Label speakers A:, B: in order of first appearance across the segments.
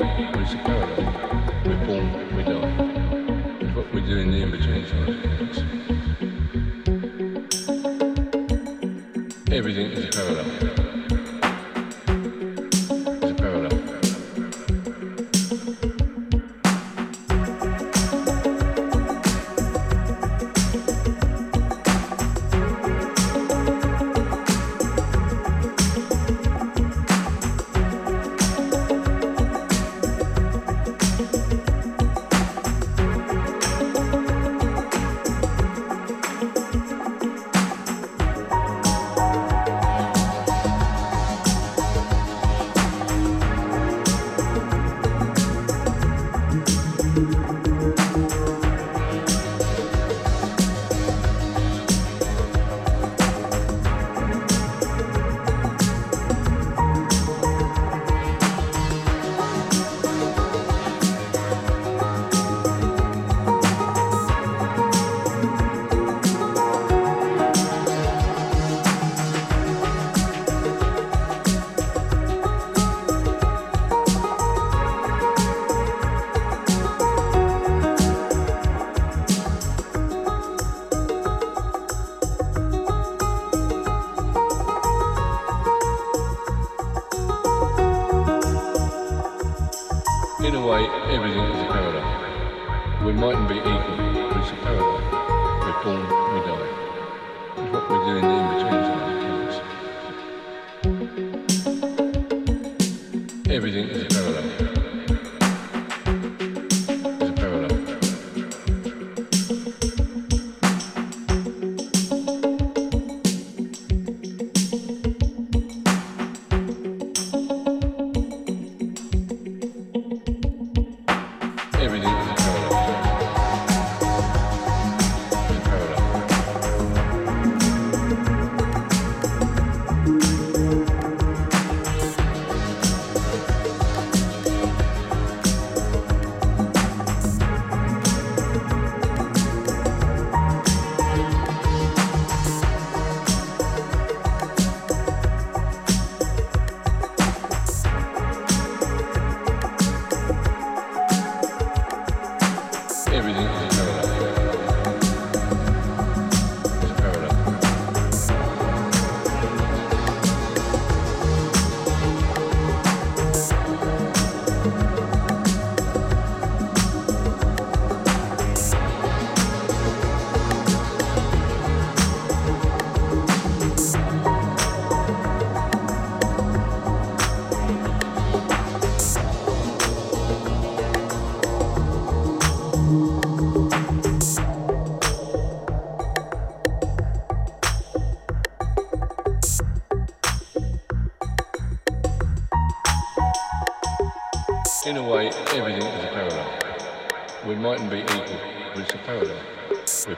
A: We mightn't be equal, but it's a paradox. We're born, we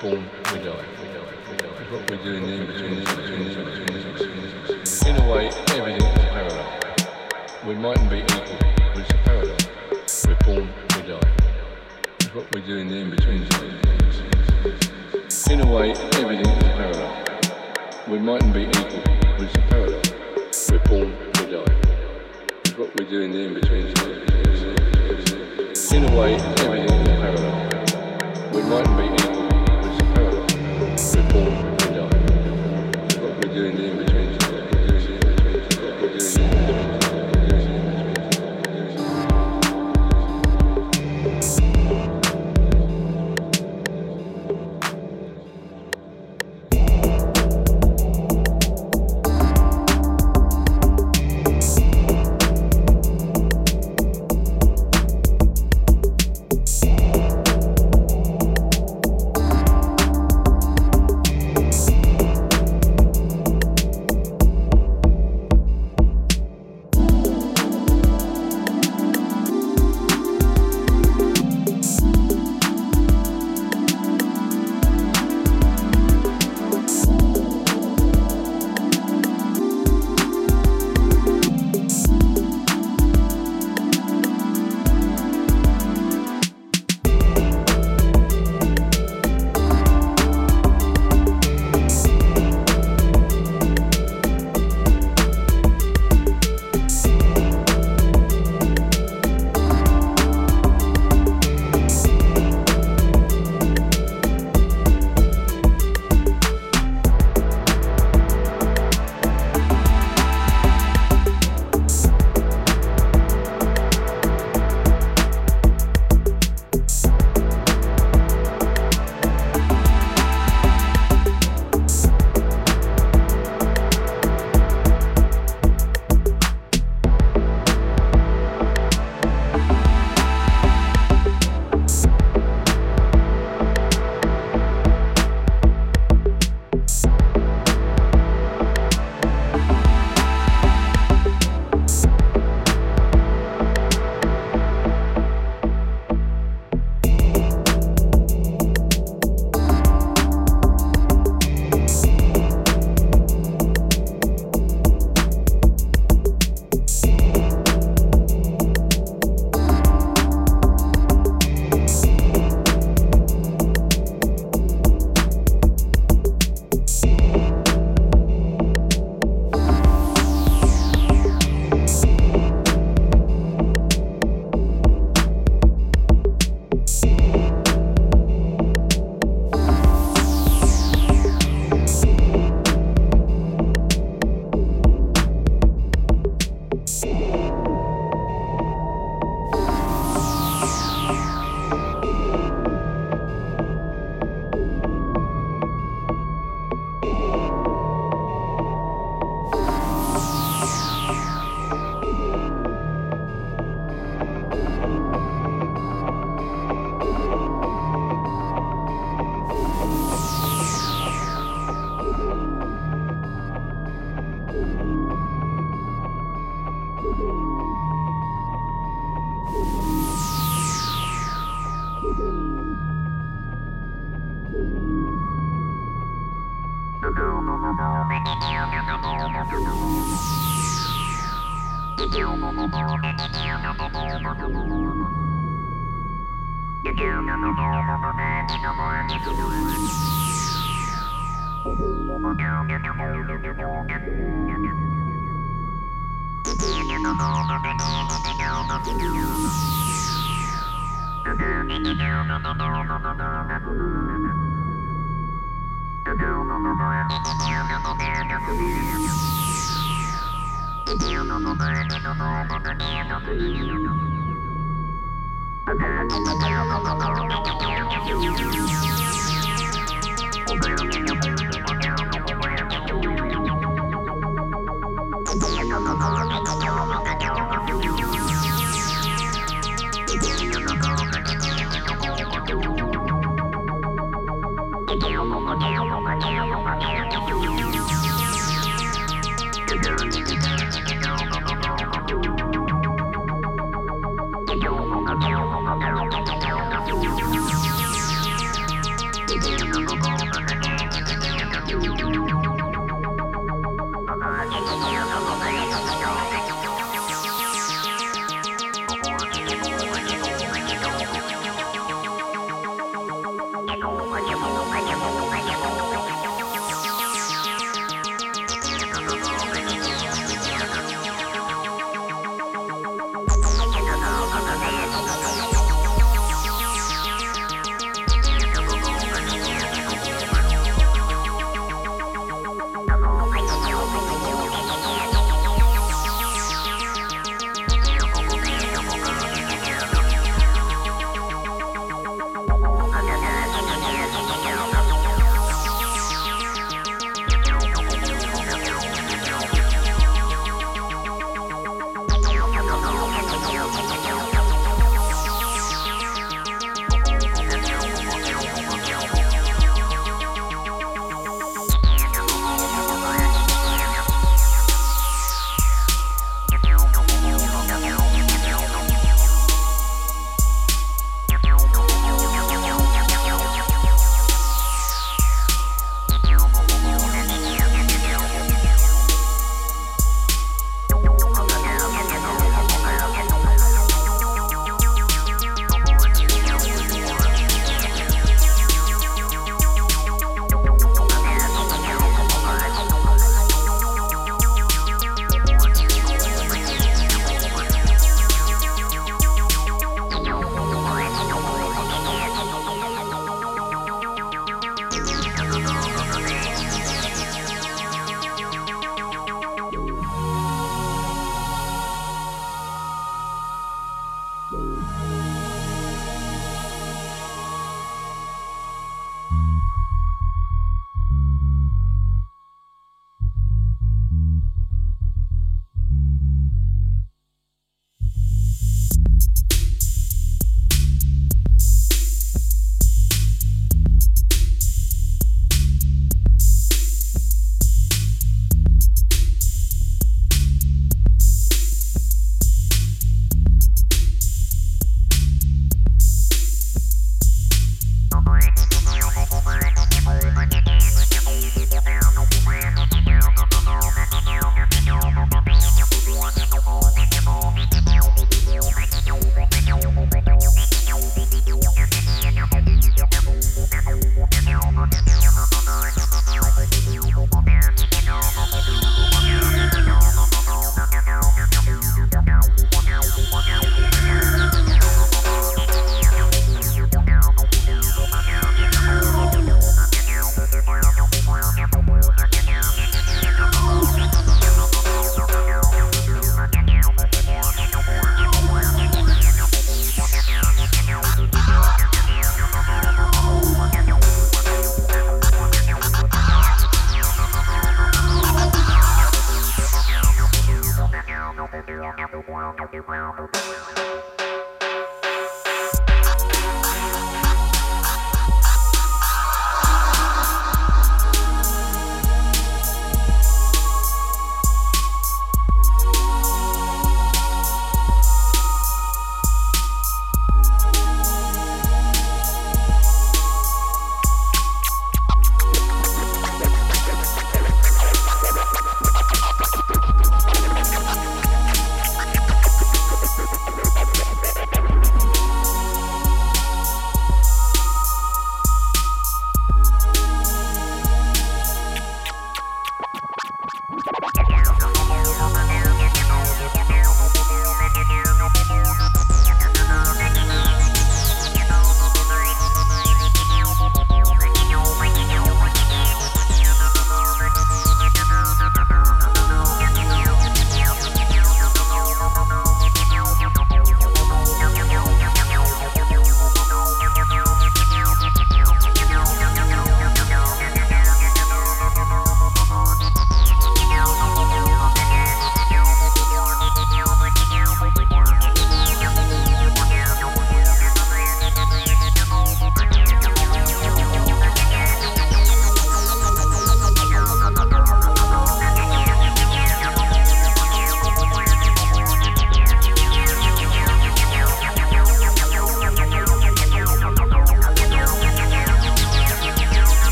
A: die.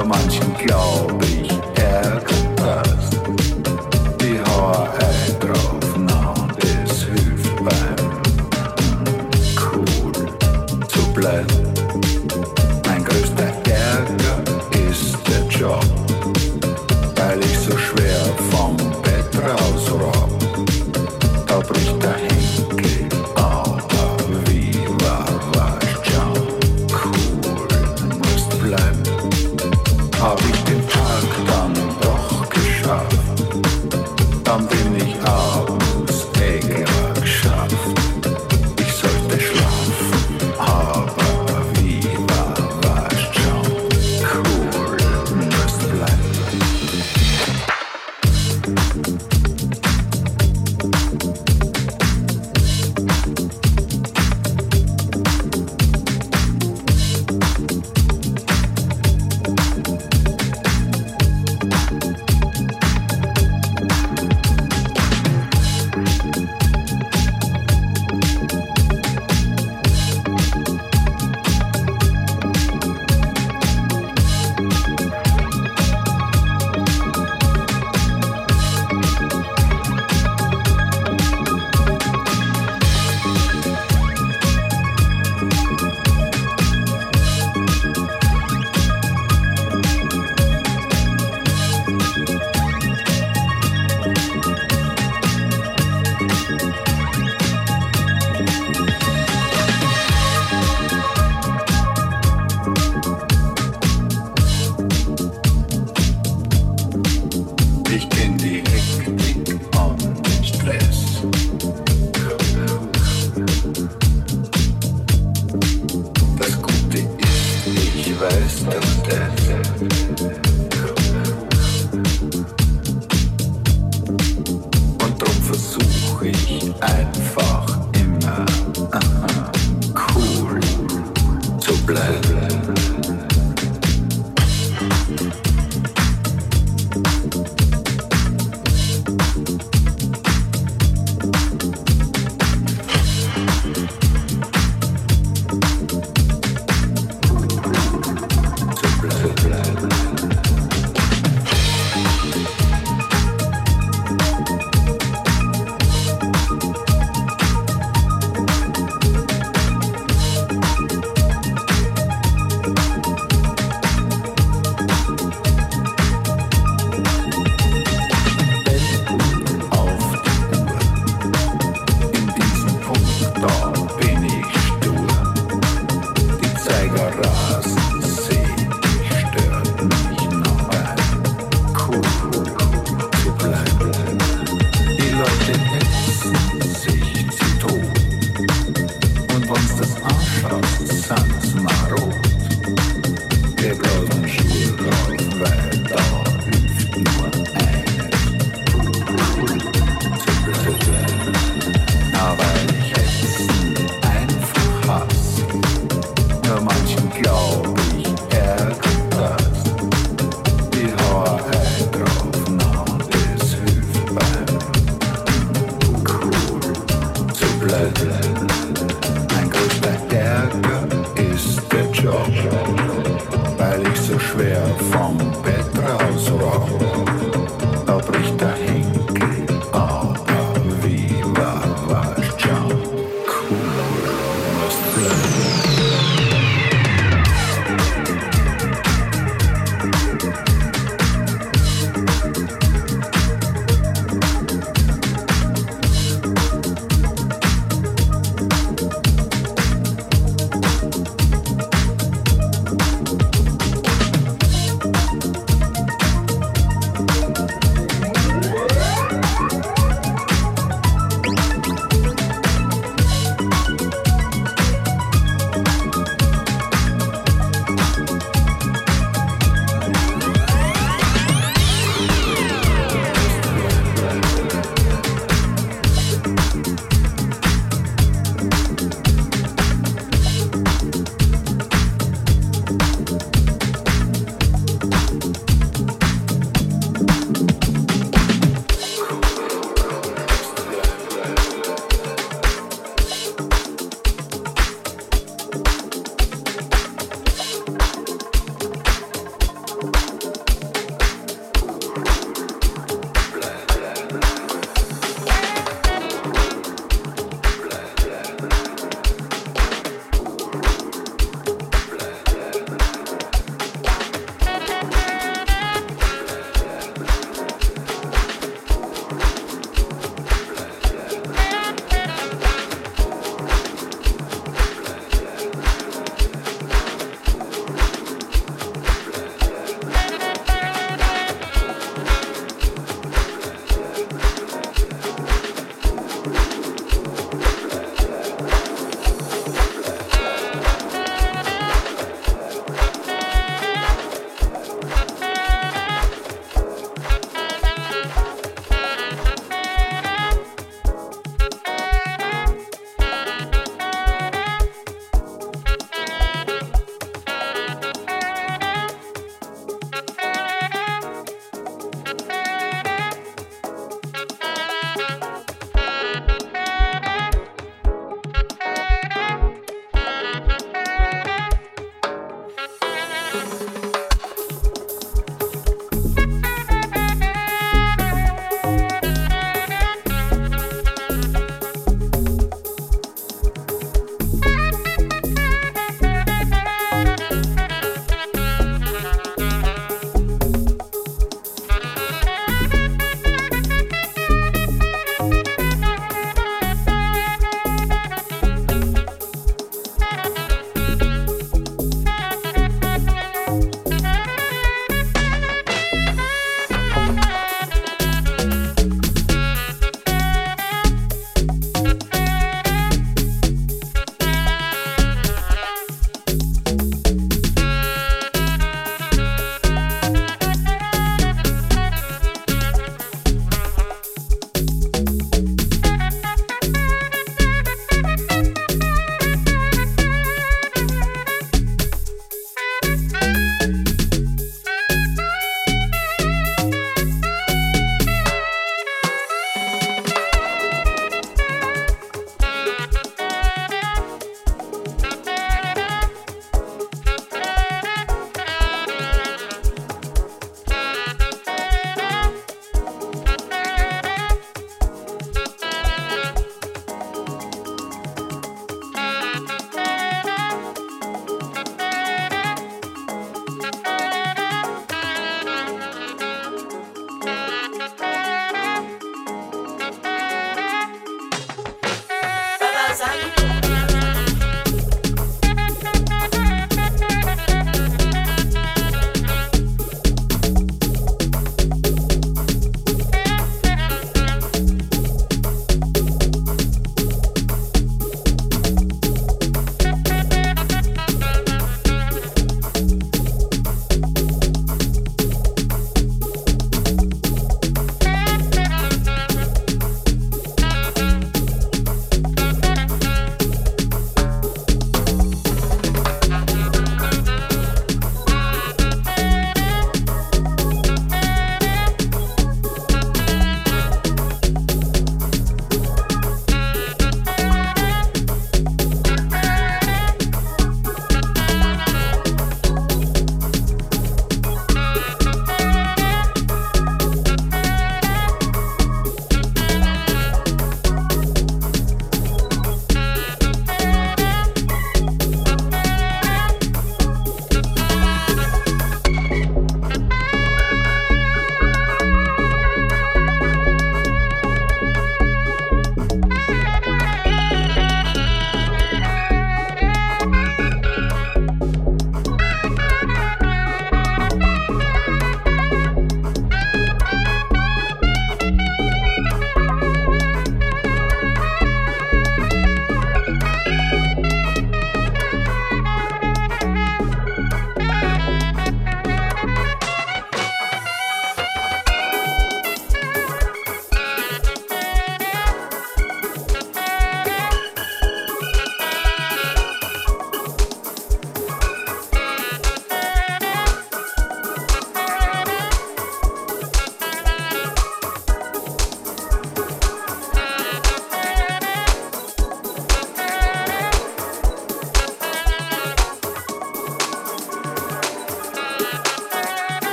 A: so manchen glaube
B: ich, er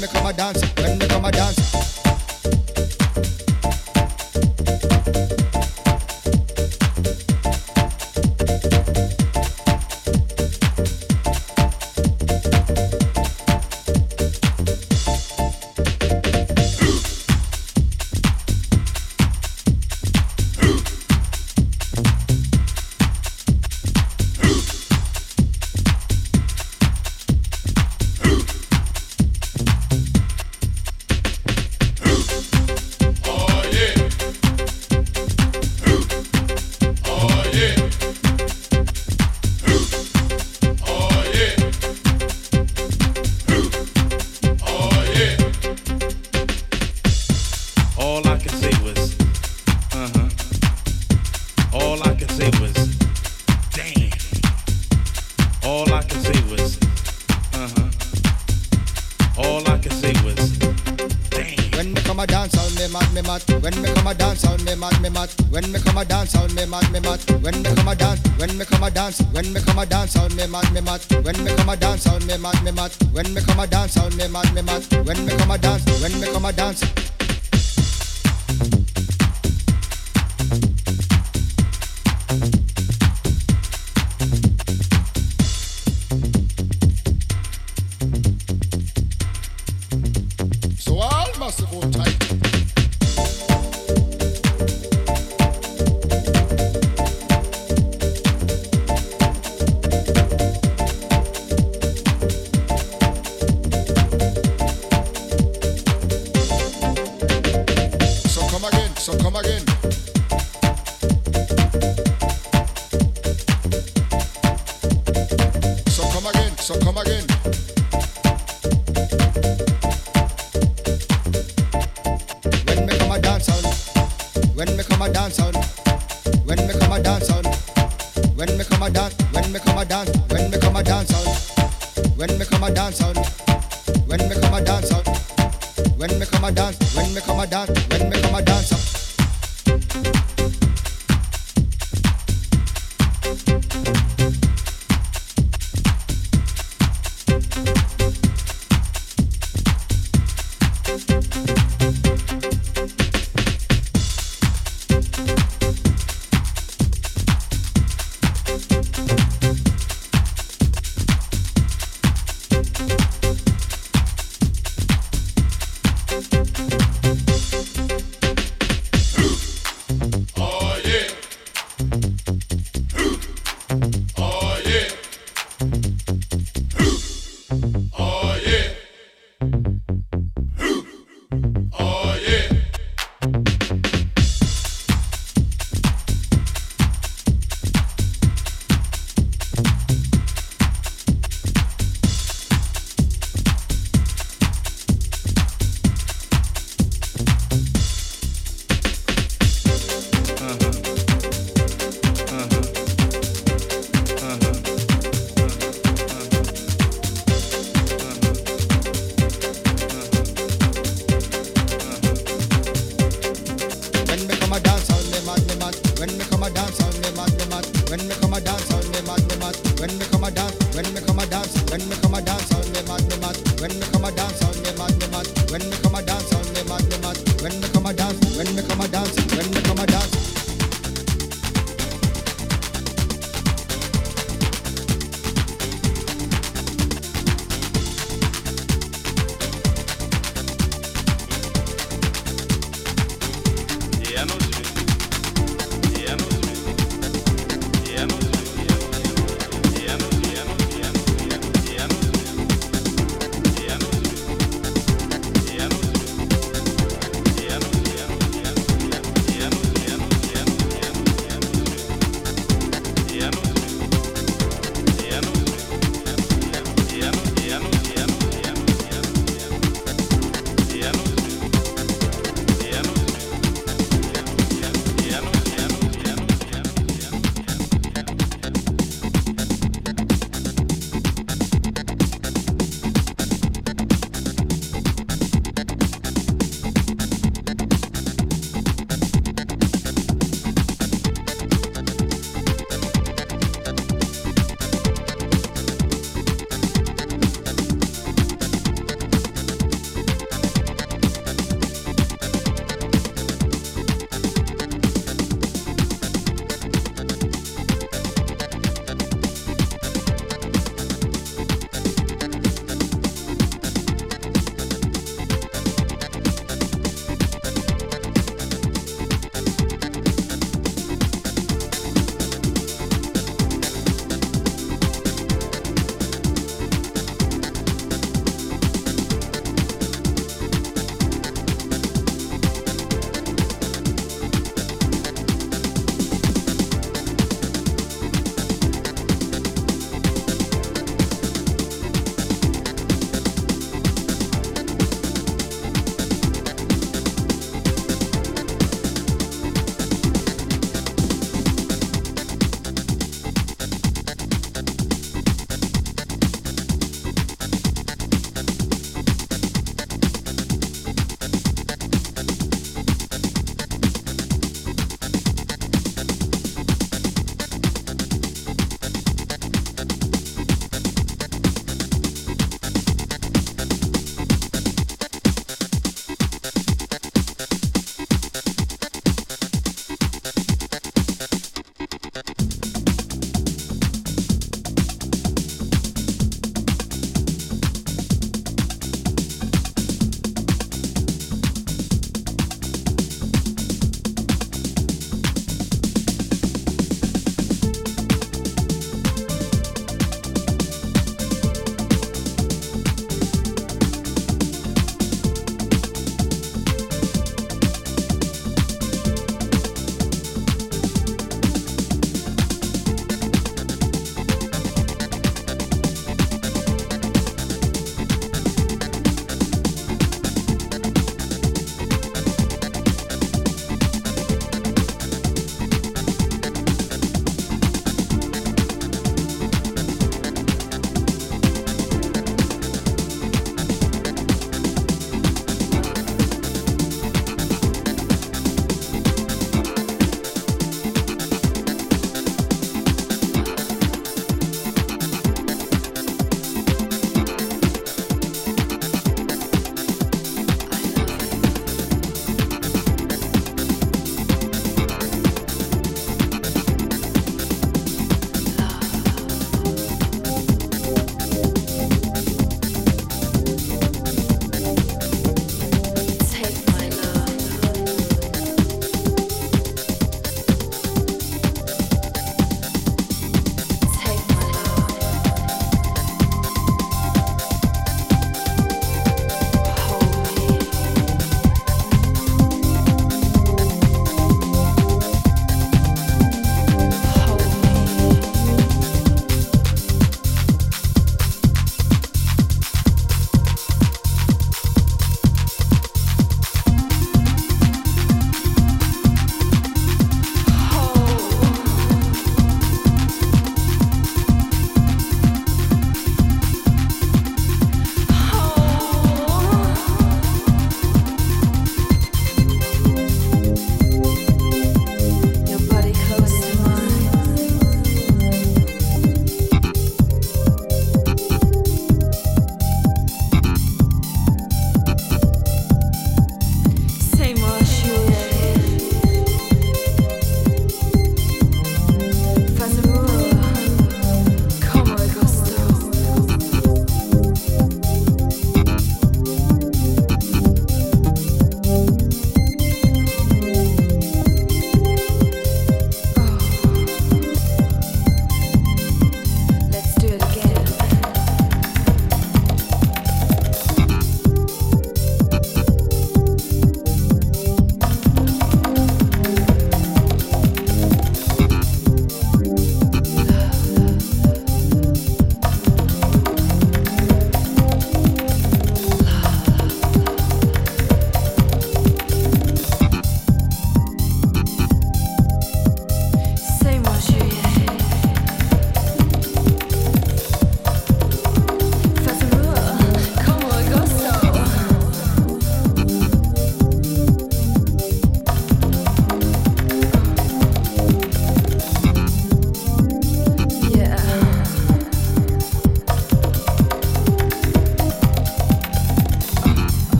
B: me come a dance,